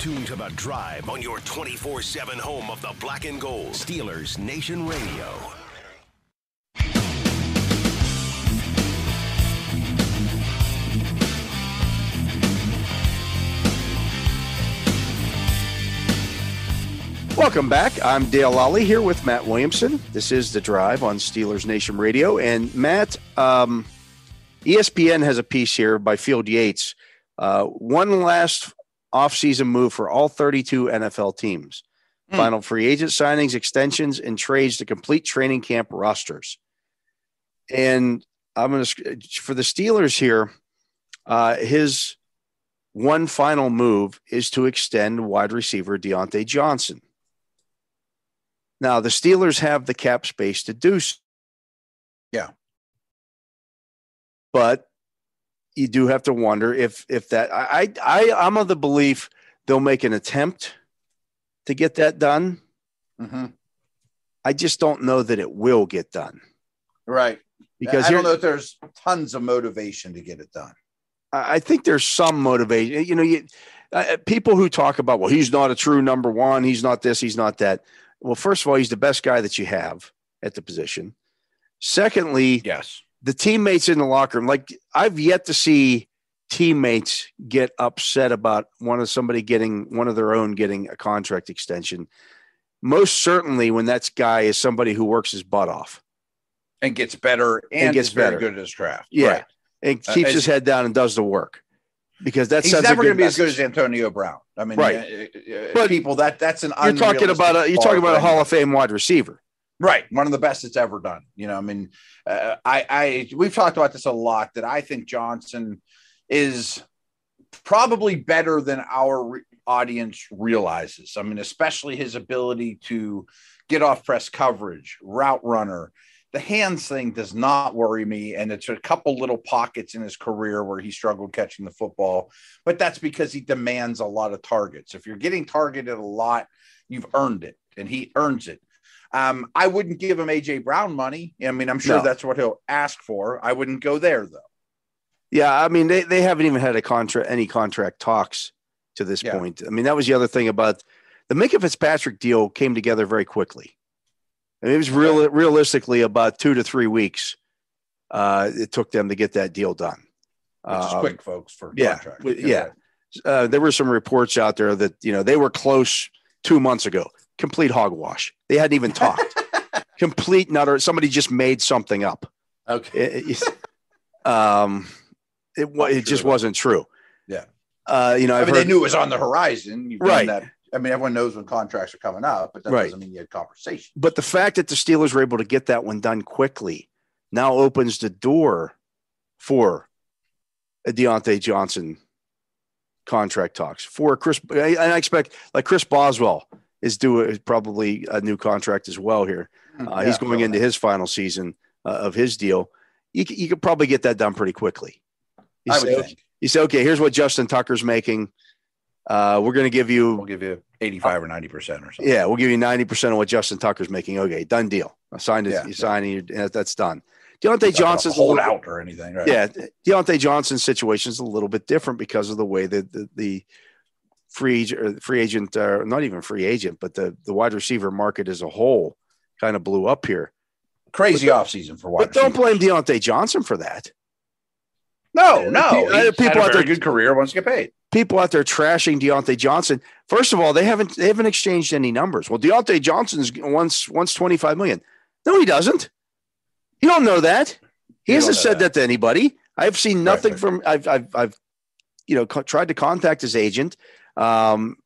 Tuned to The Drive on your 24 7 home of the black and gold. Steelers Nation Radio. Welcome back. I'm Dale Lally here with Matt Williamson. This is The Drive on Steelers Nation Radio. And Matt, um, ESPN has a piece here by Field Yates. Uh, one last offseason move for all 32 NFL teams. Hmm. Final free agent signings, extensions, and trades to complete training camp rosters. And I'm going to, for the Steelers here, uh, his one final move is to extend wide receiver Diontae Johnson. Now, the Steelers have the cap space to do so. Yeah. But you do have to wonder if if that I I I'm of the belief they'll make an attempt to get that done. Mm-hmm. I just don't know that it will get done. Right. Because I don't know if there's tons of motivation to get it done. I I think there's some motivation. You know, you, uh, people who talk about, well, he's not a true number one. He's not this. He's not that. Well, first of all, he's the best guy that you have at the position. Secondly, yes, the teammates in the locker room. Like I've yet to see teammates get upset about one of somebody getting one of their own getting a contract extension. Most certainly, when that guy is somebody who works his butt off And gets better and, gets is very better. good at his craft. Yeah. Right. and Uh, keeps as- his head down and does the work because that's He's never going to be as good as Antonio Brown. I mean, Right. uh, uh, But people that that's an You're talking about a you're talking about a Hall of Fame wide receiver. Right, one of the best it's ever done. You know, I mean, uh, I, I, we've talked about this a lot. That I think Johnson is probably better than our re- audience realizes. I mean, especially his ability to get off press coverage, route runner. The hands thing does not worry me, and it's a couple little pockets in his career where he struggled catching the football, but that's because he demands a lot of targets. If you're getting targeted a lot, you've earned it, and he earns it. Um, I wouldn't give him AJ Brown money. I mean, I'm sure No. that's what he'll ask for. I wouldn't go there though. Yeah, I mean they, they haven't even had a contract any contract talks to this Yeah. point. I mean that was the other thing about the Minkah Fitzpatrick deal came together very quickly. I mean, it was real realistically about two to three weeks. Uh, it took them to get that deal done. Um, quick, folks, for yeah, contract. yeah. Uh, there were some reports out there that you know they were close two months ago. Complete hogwash. They hadn't even talked. Complete nutter. Somebody just made something up. Okay. It, it- um, it it just wasn't true. Yeah. Uh, you know, I I've mean, they knew it was on the horizon. You've Right. That. I mean, everyone knows when contracts are coming up, but that Right. doesn't mean you had conversation. but the fact that the Steelers were able to get that one done quickly now opens the door for a Diontae Johnson contract talks for Chris. And I expect like Chris Boswell is due is probably a new contract as well here. Uh, he's going into his final season uh, of his deal. You, you could probably get that done pretty quickly. You I say, would think. you say, okay, here's what Justin Tucker's making. Uh, we're going to give you We'll give you 85 or 90% or something. yeah, we'll give you ninety percent of what Justin Tucker's making. Okay, done deal. I signed it. Yeah. You sign it. you- That's done. Diontae Johnson's a hold little- out or anything. Right? Yeah, Diontae Johnson's situation is a little bit different because of the way that the, the free agent, or uh, free agent, uh, not even free agent, but the the wide receiver market as a whole kind of blew up here. Crazy offseason for wide But don't blame Diontae Johnson for that. No, uh, no. People- He's people uh, had a out there- good career. Wants to get paid. People out there trashing Diontae Johnson. First of all, they haven't they haven't exchanged any numbers. Well, Diontae Johnson's once wants twenty five million. No, he doesn't. You don't know that. He You hasn't said that. to anybody. I've seen Right, nothing right. from. I've I've I've you know co- tried to contact his agent. Um,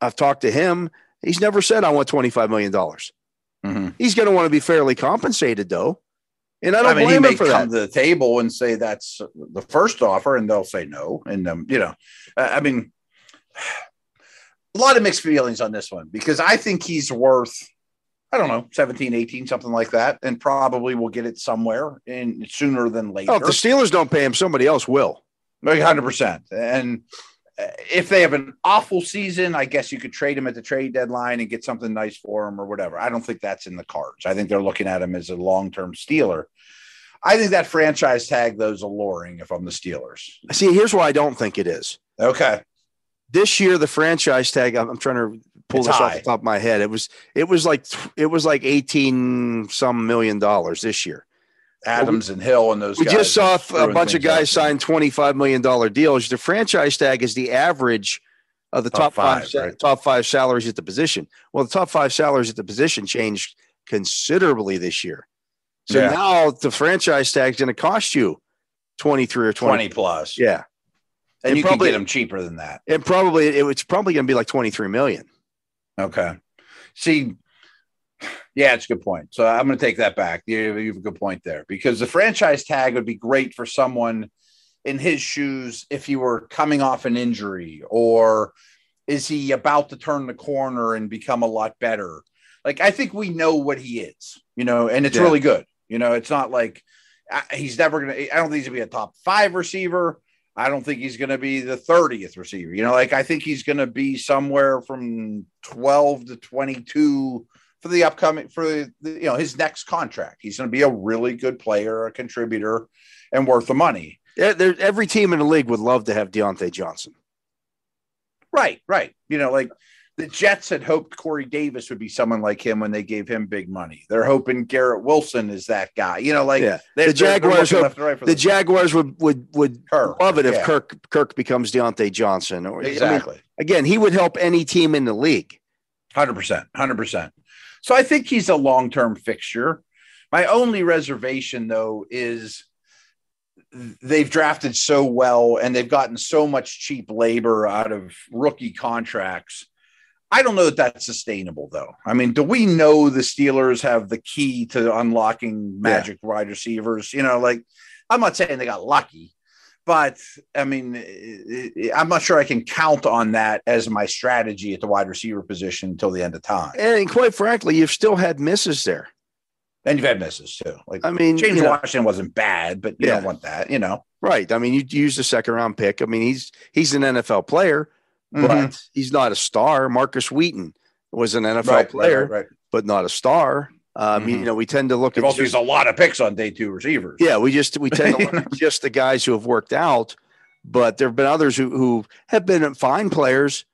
I've talked to him. He's never said I want twenty five million dollars. Mhm. He's going to want to be fairly compensated, though, and I don't I mean, he blame may him for come that. to the table and say that's the first offer, and they'll say no. And um, you know, I mean, a lot of mixed feelings on this one because I think he's worth, I don't know, 17, 18, something like that, and probably will get it somewhere in sooner than later. Oh, if the Steelers don't pay him, somebody else will. Like 100%. And if they have an awful season, I guess you could trade him at the trade deadline and get something nice for him or whatever. I don't think that's in the cards. I think they're looking at him as a long term Steeler. I think that franchise tag, though, is alluring if I'm the Steelers. See, here's why I don't think it is. Okay. This year, the franchise tag. I'm, I'm trying to pull It's this off the top of my head. It was it was like it was like 18 some million dollars this year. Adams and Hill and those We just saw a bunch of guys sign 25 million dollar deals. The franchise tag is the average of the top, Top five, five, right. top five salaries at the position. Well, the top five salaries at the position changed considerably this year. So Yeah. now the franchise tag is going to cost you 23 or 20. 20 plus. Yeah. And And you probably- can get them cheaper than that. And probably it, it's probably going to be like 23 million. Okay. See, yeah, it's a good point. So I'm going to take that back. You, you have a good point there because the franchise tag would be great for someone in his shoes if he were coming off an injury or is he about to turn the corner and become a lot better? Like, I think we know what he is, you know, and it's Yeah. really good. You know, it's not like I- he's never going to, I don't think he's going to be a top five receiver. I don't think he's going to be the 30th receiver. You know, like I think he's going to be somewhere from 12 to 22 for the upcoming, for the, you know, his next contract. He's going to be a really good player, a contributor, and worth the money. Yeah, every team in the league would love to have Diontae Johnson. Right, right. You know, like the Jets had hoped Corey Davis would be someone like him when they gave him big money. They're hoping Garrett Wilson is that guy. You know, like Yeah. The Jaguars hope- right The. Jaguars would would would Kirk, love it if yeah. Kirk Kirk becomes Diontae Johnson. Or I mean, exactly. again, he would help any team in the league. Hundred percent, hundred percent. So I think he's a long-term fixture. My only reservation, though, is they've drafted so well and they've gotten so much cheap labor out of rookie contracts. I don't know that that's sustainable, though. I mean, do we know the Steelers have the key to unlocking magic wide receivers? You know, like I'm not saying they got lucky, but I mean, I'm not sure I can count on that as my strategy at the wide receiver position until the end of time. And quite frankly, you've still had misses there. And you've had misses too. Like I mean, James you know, Washington wasn't bad, but you Yeah. don't want that, you know. right? I mean, you used a second round pick. I mean, he's he's an NFL player, Mhm. but he's not a star. Markus Wheaton was an NFL right, player, right, right. but not a star. Um, you Mhm. know, we tend to look They've at also just- a lot of picks on day two receivers. Yeah, we just we tend to look at just the guys who have worked out, but there have been others who who have been fine players.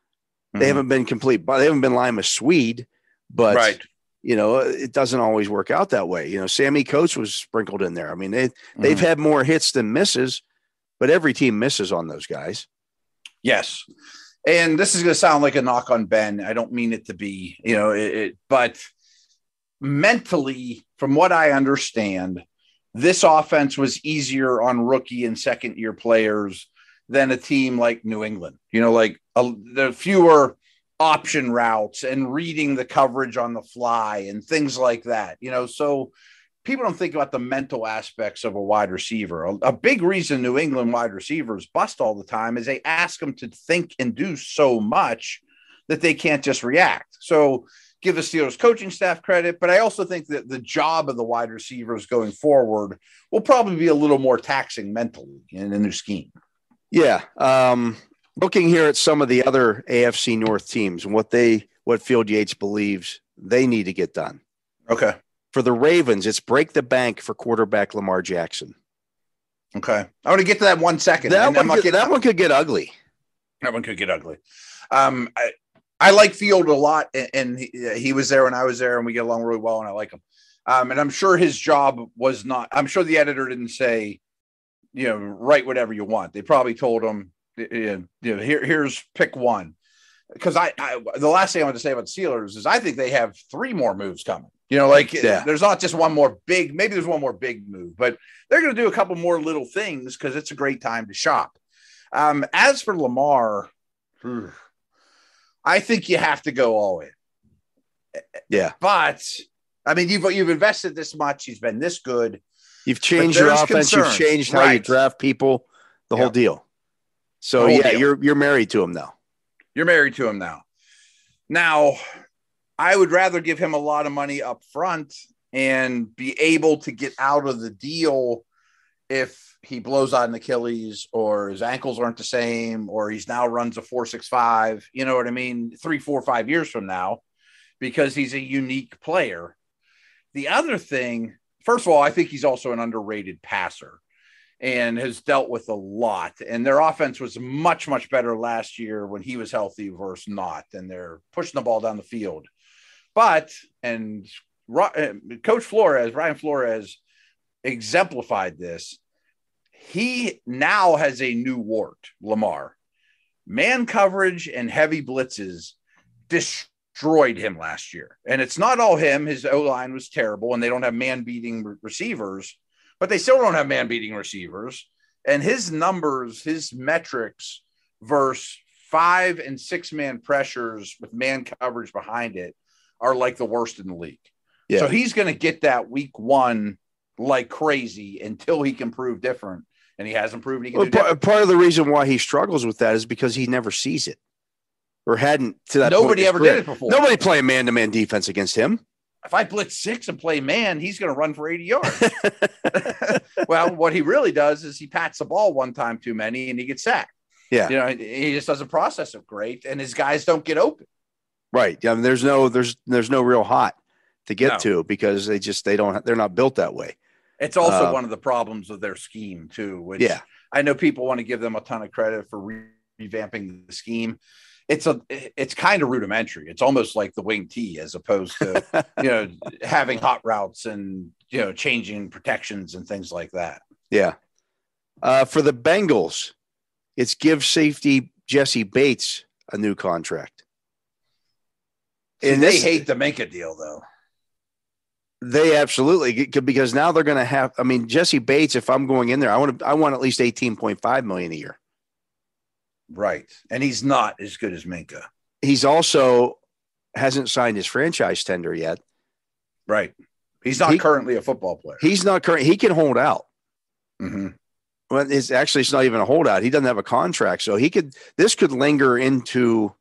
They Mhm. haven't been complete, but they haven't been Limas Sweed. But right. you know, it doesn't always work out that way. You know, Sammy Coates was sprinkled in there. I mean, they they've Mhm. had more hits than misses, but every team misses on those guys. Yes. And this is going to sound like a knock on Ben. I don't mean it to be, you know, it, it, but mentally, from what I understand, this offense was easier on rookie and second year players than a team like New England. You know, like a, the fewer option routes and reading the coverage on the fly and things like that. You know, so people don't think about the mental aspects of a wide receiver. A, a big reason New England wide receivers bust all the time is they ask them to think and do so much that they can't just react. So give the Steelers coaching staff credit, but I also think that the job of the wide receivers going forward will probably be a little more taxing mentally in the new scheme. Yeah. Um, looking here at some of the other AFC North teams and what they what Field Yates believes they need to get done. Okay. For the Ravens, it's break the bank for quarterback Lamar Jackson. Okay. I want to get to that one second. That one, could, that one could get ugly. that one could get ugly. Um, I, I like Field a lot, and, and he, he was there when I was there, and we get along really well, and I like him. Um, and I'm sure his job was not. I'm sure the editor didn't say you know, write whatever you want. They probably told him, you know, here, here's pick one. Because I, I, the last thing I want to say about Steelers is I think they have three more moves coming. You know, like yeah. there's not just one more big, maybe there's one more big move, but they're going to do a couple more little things because it's a great time to shop. Um, as for Lamar, I think you have to go all in. Yeah. But I mean, you've you've invested this much, he's been this good. You've changed your offense, concerns. you've changed how right. you draft people, the yep. whole deal. So whole yeah, deal. you're you're married to him now. You're married to him now. Now, I would rather give him a lot of money up front and be able to get out of the deal if he blows out an Achilles or his ankles aren't the same or he's now runs a 465, you know what I mean? Three, four, five years from now, because he's a unique player. The other thing, first of all, I think he's also an underrated passer and has dealt with a lot. And their offense was much, much better last year when he was healthy versus not. And they're pushing the ball down the field. But, and uh, Coach Flores, Ryan Flores, exemplified this. He now has a new wart, Lamar. Man coverage and heavy blitzes destroyed him last year. And it's not all him. His O line was terrible, and they don't have man beating re- receivers but they still don't have man beating receivers. And his numbers, his metrics versus five and six man pressures with man coverage behind it are like the worst in the league. Yeah. So he's going to get that week one like crazy until he can prove different. And he hasn't proven he can. Well, part, part, of the reason why he struggles with that is because he never sees it or hadn't to that. Nobody ever did it before. Nobody playing man to man defense against him if I blitz six and play man, he's going to run for 80 yards. well, what he really does is he pats the ball one time too many and he gets sacked. Yeah. You know, he just doesn't process it great and his guys don't get open. Right. Yeah. I mean, there's no, there's, there's no real hot to get no. to because they just, they don't, they're not built that way. It's also uh, one of the problems of their scheme too, which yeah. I know people want to give them a ton of credit for re- revamping the scheme it's a it's kind of rudimentary. It's almost like the wing T as opposed to you know having hot routes and you know changing protections and things like that. Yeah. Uh, for the Bengals, it's give safety Jessie Bates a new contract. See, and they this, hate the Minkah deal though. They absolutely because now they're going to have. I mean, Jessie Bates. If I'm going in there, I want to. I want at least eighteen point five million a year. Right. And he's not as good as Minkah. He's also hasn't signed his franchise tender yet. Right. He's not he, currently a football player. He's not current. He can hold out. Mm-hmm. Well, it's actually it's not even a holdout. He doesn't have a contract, so he could. This could linger into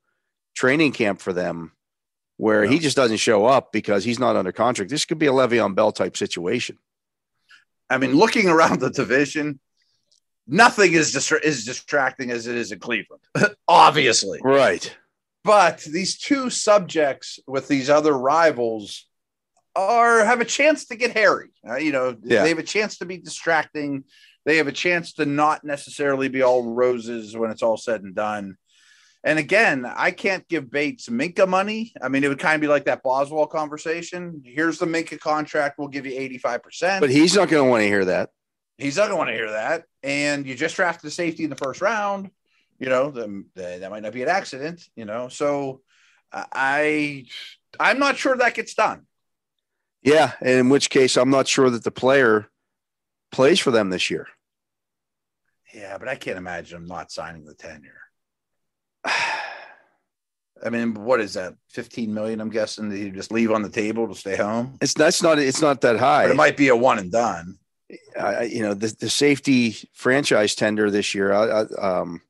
training camp for them, where yeah. he just doesn't show up because he's not under contract. This could be a Le'Veon Bell type situation. I mean, looking around the division, nothing is distra- is distracting as it is in Cleveland, obviously. Right. But these two subjects with these other rivals are have a chance to get hairy. Uh, you know, yeah. they have a chance to be distracting. They have a chance to not necessarily be all roses when it's all said and done. And again, I can't give Bates Minkah money. I mean, it would kind of be like that Boswell conversation. Here's the Minkah contract. We'll give you 85%. But he's not going to want to hear that. He's not going to want to hear that. And you just drafted a safety in the first round. You know, the, the, that might not be an accident. You know, so I I'm not sure that gets done. Yeah, in which case I'm not sure that the player plays for them this year. Yeah, but I can't imagine him not signing the tenure. I mean, what is that? 15 million, I'm guessing that you just leave on the table to stay home. It's that's not it's not that high. But it might be a one and done uh, you know, the, the safety franchise tender this year, uh, um,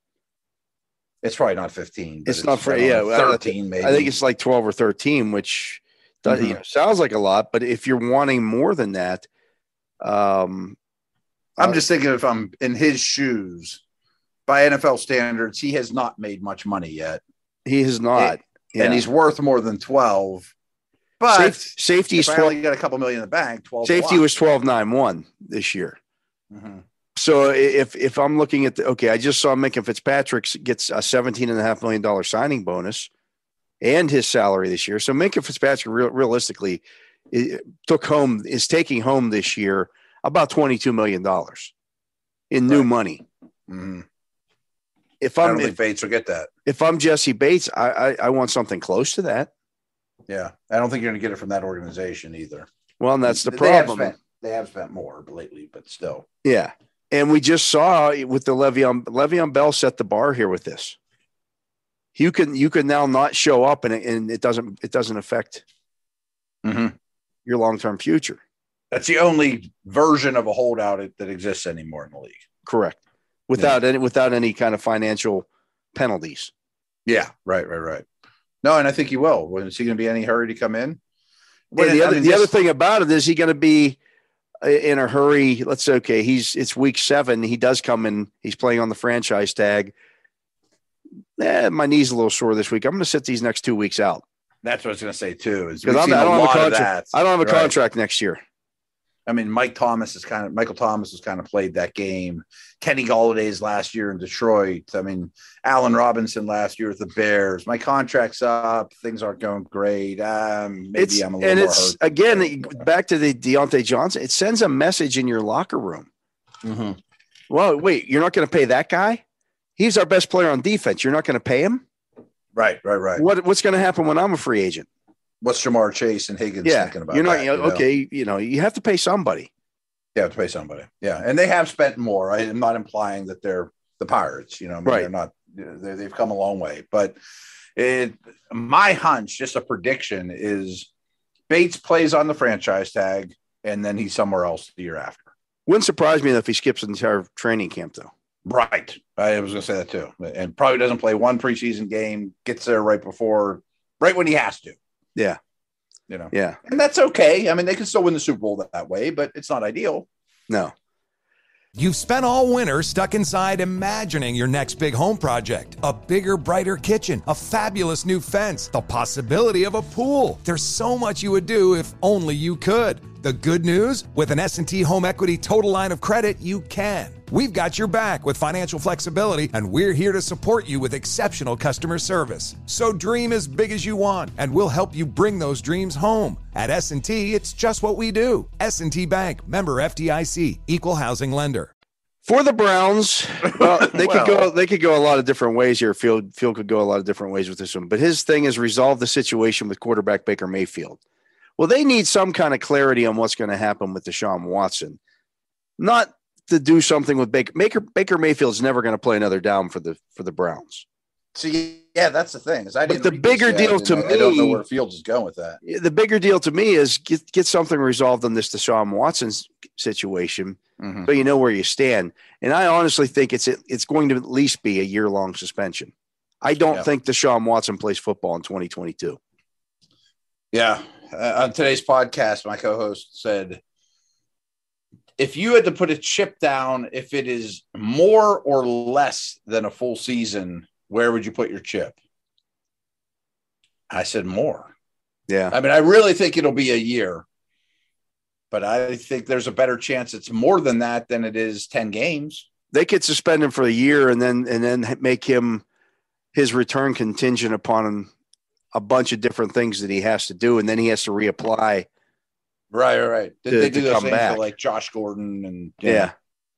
it's probably not 15. It's, it's, not for, yeah, 13 maybe. I think it's like 12 or 13, which does, mm-hmm. you know, sounds like a lot, but if you're wanting more than that, um, I'm uh, just thinking if I'm in his shoes by NFL standards, he has not made much money yet. He has not. It, yeah. And he's worth more than 12. But Safe, safety is 12, got a couple million in the bank. 12 safety was 12 9 1 this year. Mm-hmm. So if if I'm looking at the okay, I just saw Minkah Fitzpatrick gets a 17 and a half million dollar signing bonus and his salary this year. So Minkah Fitzpatrick real, realistically took home is taking home this year about 22 million dollars in new Right. money. Mhm. If I'm think if, Bates will get that. if I'm Jessie Bates, I, I I want something close to that. Yeah, I don't think you're going to get it from that organization either. Well, and that's the They have problem. spent, they have spent more lately, but still. Yeah. And we just saw with the Le'Veon Le'Veon Bell set the bar here with this. You can you can now not show up and it, and it doesn't it doesn't affect Mhm. your long term future. That's the only version of a holdout that exists anymore in the league. Correct. Without any without any kind of financial penalties. Yeah, right, right, right. No, and I think he will. Is he going to be any hurry to come in? When And the I other mean, the other thing about it is he going to be uh, in a hurry. Let's say okay, he's it's week seven. He does come in. He's playing on the franchise tag. Eh, my knee's a little sore this week. I'm going to sit these next two weeks out That's what I was going to say too. Is because I don't have a contract. I don't have a Right. contract next year. I mean, Mike Thomas is kind of Michael Thomas has kind of played that game. Kenny Golladay's last year in Detroit. I mean, Allen Robinson last year with the Bears. My contract's up. Things aren't going great. Um, maybe it's I'm a little and it's hurt. again back to the Diontae Johnson. It sends a message in your locker room. Mhm. Well, wait, you're not going to pay that guy? He's our best player on defense. You're not going to pay him? Right, right, right. What what's going to happen when I'm a free agent? What's Ja'Marr Chase and Higgins yeah, thinking about? you're not that, you know, okay. You know, you have to pay somebody. You have to pay somebody. Yeah, and they have spent more. I am not implying that they're the Pirates. You know, I mean, Right. they're not. They, they've come a long way, but it. My hunch, just a prediction, is Bates plays on the franchise tag, and then he's somewhere else the year after. Wouldn't surprise me if he skips the entire training camp though. Right. I was going to say that too, and probably doesn't play one preseason game. Gets there right before, right when he has to. Yeah. You know, Yeah. and that's okay. I mean, they can still win the Super Bowl that, that way, but it's not ideal. No. You've spent all winter stuck inside imagining your next big home project. A bigger, brighter kitchen, a fabulous new fence, the possibility of a pool. There's so much you would do if only you could. The good news, with an S&T Home Equity Total Line of Credit, you can. We've got your back with financial flexibility and we're here to support you with exceptional customer service. So dream as big as you want and we'll help you bring those dreams home. At S&T, it's just what we do. S&T Bank, member FDIC, equal housing lender. For the Browns, well, they could go they could go a lot of different ways here. Field Field could go a lot of different ways with this one. But his thing is resolve the situation with quarterback Baker Mayfield. Well, they need some kind of clarity on what's going to happen with Deshaun Watson. Not to do something with Baker. Baker Baker Mayfield's never going to play another down for the for the Browns. See, yeah, that's the thing. Is I But the bigger deal to I, I don't know me- where Fields is going with that. The bigger deal to me is get get something resolved on this Deshaun Watson situation, Mhm. so you know where you stand. And I honestly think it's it's going to at least be a year long suspension. I don't Yeah. think Deshaun Watson plays football in 2022. Yeah. Uh, on today's podcast, my co-host said, if you had to put a chip down, if it is more or less than a full season, where would you put your chip? I said more. Yeah, I mean, I really think it'll be a year, but I think there's a better chance it's more than that than it is 10 games. they could suspend him for a year and then and then make him his return contingent upon a bunch of different things that he has to do, and then he has to reapply. Right, right, right. Did To- they do those things back. for like Josh Gordon and Yeah,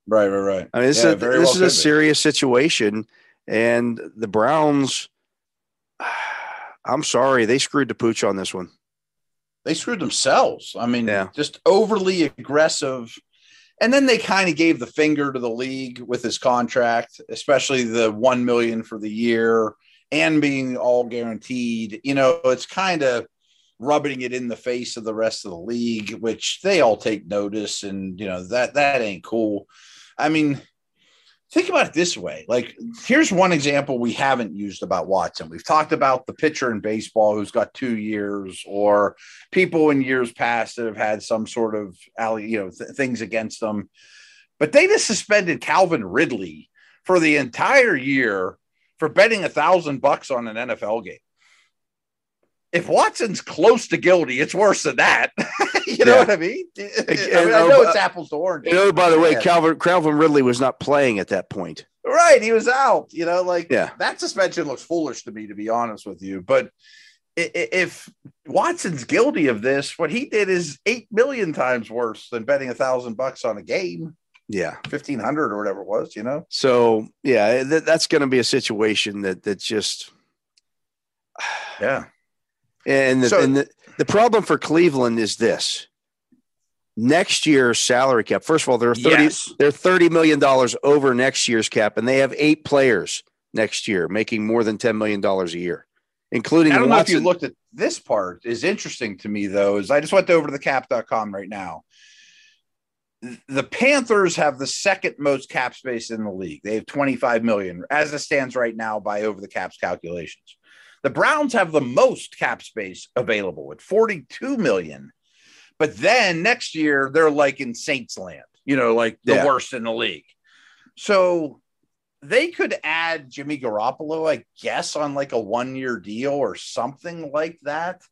right, right, right. I mean this Yeah, is a, this well is a be. serious situation, and the Browns. I'm sorry, they screwed the pooch on this one. they screwed themselves. I mean, Yeah. just overly aggressive. And then they kind of gave the finger to the league with his contract, especially the 1 million for the year and being all guaranteed. You know, it's kind of rubbing it in the face of the rest of the league, which they all take notice and you know that that ain't cool. I mean, think about it this way. Like, here's one example we haven't used about Watson. We've talked about the pitcher in baseball who's got two years, or people in years past that have had some sort of you know, th- things against them. But they just suspended Calvin Ridley for the entire year for betting a thousand bucks on an NFL game. If Watson's close to guilty, it's worse than that. you know Yeah. what I mean? I, mean, I oh, know it's apples to oranges. You oh, know, by the way, Yeah. Calvin Calvin Ridley was not playing at that point. Right, he was out. You know, like Yeah. that suspension looks foolish to me, to be honest with you. But if Watson's guilty of this, what he did is eight million times worse than betting a thousand bucks on a game. Yeah, fifteen hundred or whatever it was. You know. So yeah, eh, th- that's going to be a situation that that just yeah. And the, So- and the, the problem for Cleveland is this: next year's salary cap. First of all, they're thirty. Yes. They're thirty million dollars over next year's cap, and they have eight players next year making more than ten million dollars a year, including I don't know if you looked at this part is interesting to me though, is I just went over to the cap.com right now. The Panthers have the second most cap space in the league. They have 25 million as it stands right now by over the caps calculations. The Browns have the most cap space available at 42 million. But then next year they're like in Saints land, you know, like the Yeah. worst in the league. So they could add Jimmy Garoppolo, I guess, on like a one year deal or something like that.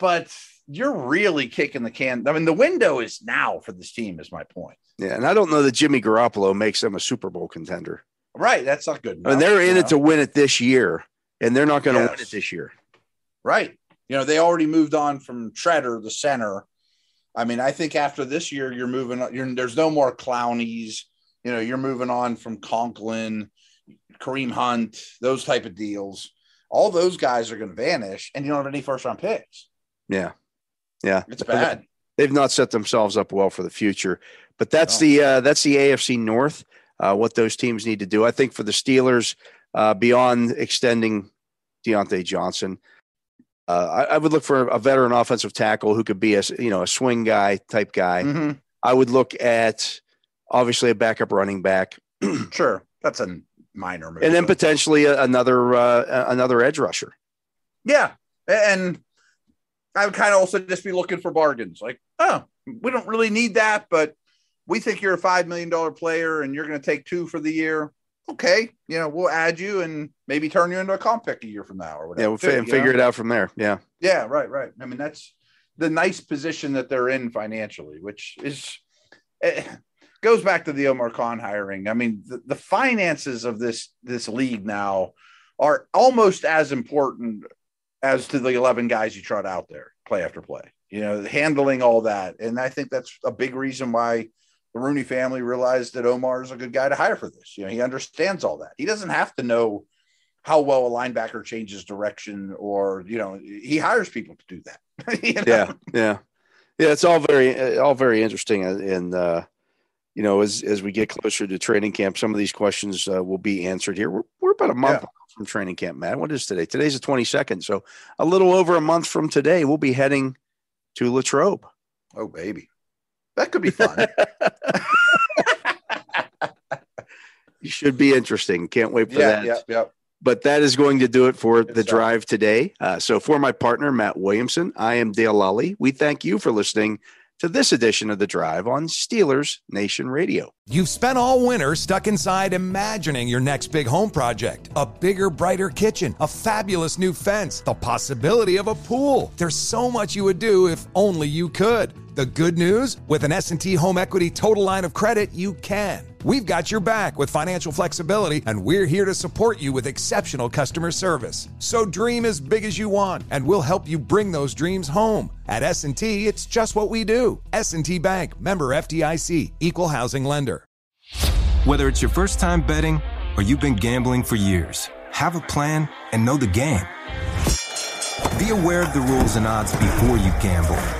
But you're really kicking the can. I mean, the window is now for this team, is my point. yeah, and I don't know that Jimmy Garoppolo makes them a Super Bowl contender. Right. That's not good. I mean, they're in you it to win it this year, and they're not going to win it this year. Right. You know, they already moved on from Tretter, the center. I mean, I think after this year, you're moving on. You're, there's no more Clowneys. You know, you're moving on from Conklin, Kareem Hunt, those type of deals. All those guys are going to vanish, and you don't have any first round picks. Yeah, yeah, It's bad. They've not set themselves up well for the future. But that's No. the uh, that's the AFC North. Uh, what those teams need to do, I think, for the Steelers, uh, beyond extending Diontae Johnson, uh, I, I would look for a veteran offensive tackle who could be a you know a swing guy type guy. Mhm. I would look at obviously a backup running back, Sure, that's a minor move. and then potentially another uh, another edge rusher. yeah, and I would kind of also just be looking for bargains. Like, oh, we don't really need that, but we think you're a five million dollar player, and you're going to take two for the year. Okay, you know, we'll add you and maybe turn you into a comp pick a year from now or whatever. Yeah, we'll too, and figure know? it out from there. Yeah. Yeah, right, right. I mean, that's the nice position that they're in financially, which is eh, goes back to the Omar Khan hiring. I mean, the, the finances of this this league now are almost as important as to the 11 guys you trot out there play after play. You know, handling all that, and I think that's a big reason why the Rooney family realized that Omar is a good guy to hire for this. You know, he understands all that. He doesn't have to know how well a linebacker changes direction or you know he hires people to do that You know? yeah, yeah, yeah. It's all very, all very interesting, and uh, you know, as as we get closer to training camp, some of these questions uh, will be answered here. We're, we're about a month Yeah. From training camp, Matt. What is today? Today's the twenty second, so a little over a month from today, we'll be heading to Latrobe. oh baby that could be fun should be interesting. Can't wait for yeah that. yeah yeah But that is going to do it for Good the stuff. drive today. Uh, so, for my partner, Matt Williamson, I am Dale Lally. We thank you for listening to this edition of The Drive on Steelers Nation Radio. You've spent all winter stuck inside imagining your next big home project. A bigger, brighter kitchen, a fabulous new fence, the possibility of a pool. There's so much you would do if only you could. The good news, with an S&T Home Equity Total Line of Credit, you can. We've got your back with financial flexibility, and we're here to support you with exceptional customer service. So dream as big as you want, and we'll help you bring those dreams home. At S&T, it's just what we do. S&T Bank, member FDIC, equal housing lender. Whether it's your first time betting or you've been gambling for years, have a plan and know the game. Be aware of the rules and odds before you gamble.